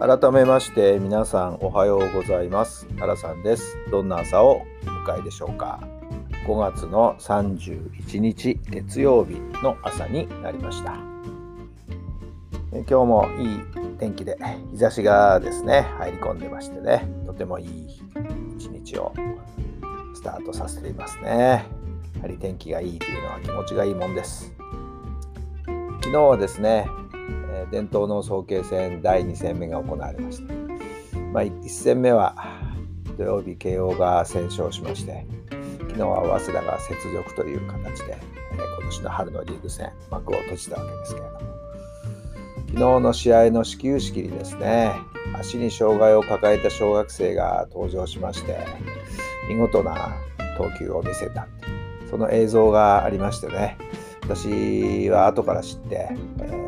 改めまして皆さんおはようございます。原さんです。どんな朝をお迎えでしょうか。5月の31日月曜日の朝になりました。今日もいい天気で日差しがですね入り込んでましてねとてもいい一日をスタートさせていますね。やはり天気がいいというのは気持ちがいいもんです。昨日はですね伝統の早慶戦第2戦目が行われました、まあ、1戦目は土曜日慶応が先勝しまして昨日は早稲田が雪辱という形で、え今年の春のリーグ戦幕を閉じたわけですけれども。昨日の試合の始球式にですね足に障害を抱えた小学生が登場しまして見事な投球を見せた。その映像がありましてね私は後から知って、え、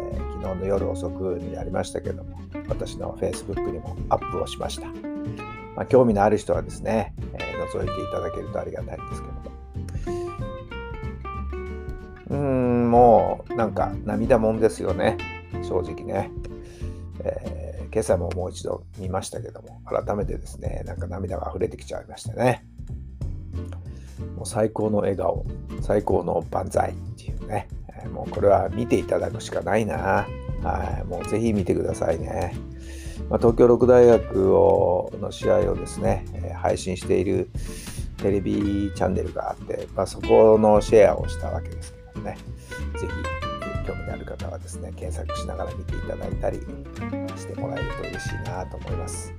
昨日の夜遅くにやりましたけども私の Facebook にもアップをしました、まあ、興味のある人はですね、えー、覗いていただけるとありがたいんですけども。うんもうなんか涙もんですよね。正直ね、えー、今朝ももう一度見ましたけども改めてですねなんか涙が溢れてきちゃいましたね。もう最高の笑顔最高の万歳っていうね。もうこれは見ていただくしかないな。はい、もうぜひ見てくださいね。まあ、東京六大学をの試合をですね、え配信しているテレビチャンネルがあって、まあ、そこのシェアをしたわけですけどね、ぜひ興味のある方はですね、検索しながら見ていただいたりしてもらえると嬉しいなと思います。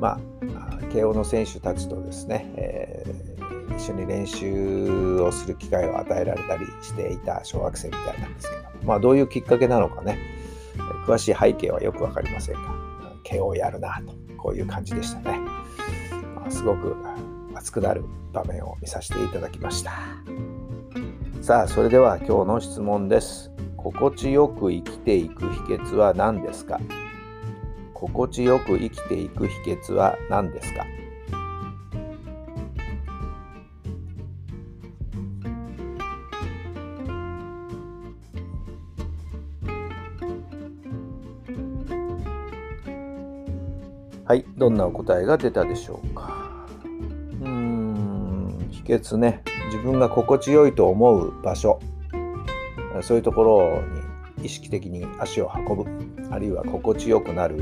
まあ、慶応の選手たちとですね、えー、一緒に練習をする機会を与えられたりしていた小学生みたいなんですけど、まあ、どういうきっかけなのかね、詳しい背景はよく分かりませんが、慶応やるなと、こういう感じでしたね。まあ、すごく熱くなる場面を見させていただきました。さあ、それでは今日の質問です。心地よく生きていく秘訣は何ですか？心地よく生きていく秘訣は何ですか？はい、どんなお答えが出たでしょうか？うーん、秘訣ね、自分が心地よいと思う場所、そういうところに意識的に足を運ぶ、あるいは心地よくなる。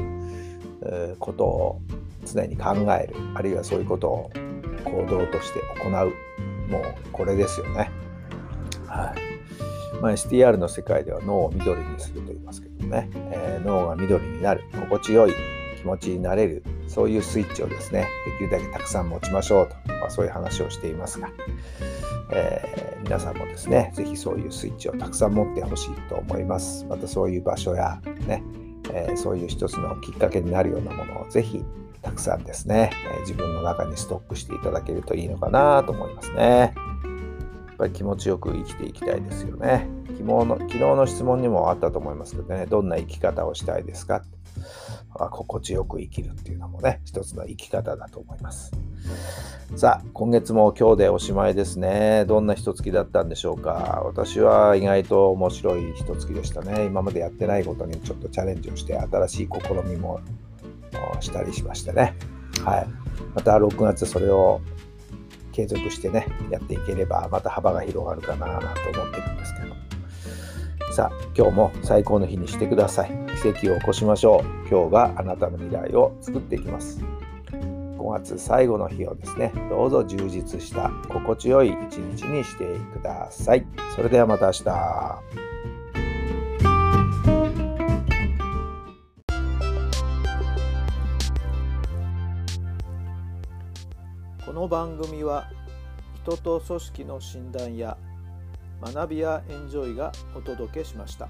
ことを常に考える、あるいはそういうことを行動として行う、もうこれですよね。はい。まあ、STR の世界では脳を緑にすると言いますけどね、えー、脳が緑になる、心地よい。持ちになれるそういうスイッチをですねできるだけたくさん持ちましょうと、まあ、そういう話をしていますが、えー、皆さんもですね是非そういうスイッチをたくさん持ってほしいと思いますまたそういう場所やね、えー、そういう一つのきっかけになるようなものを是非たくさんですね、え自分の中にストックしていただけるといいのかなと思いますね。やっぱり気持ちよく生きていきたいですよね。昨日の昨日の質問にもあったと思いますけどね、どんな生き方をしたいですか心地よく生きるっていうのもね、一つの生き方だと思います。さあ、今月も今日でおしまいですね。どんな一月だったんでしょうか。私は意外と面白い一月でしたね。今までやってないことにちょっとチャレンジをして、新しい試みもしたりしましてね。はい。また6月それを継続してね、やっていければ、また幅が広がるかななんて思ってるんですけど。さあ、今日も最高の日にしてください。奇跡を起こしましょう。今日があなたの未来を作っていきます。5月最後の日をですね、どうぞ充実した心地よい一日にしてください。それではまた明日。この番組は人と組織の診断や学びやエンジョイがお届けしました。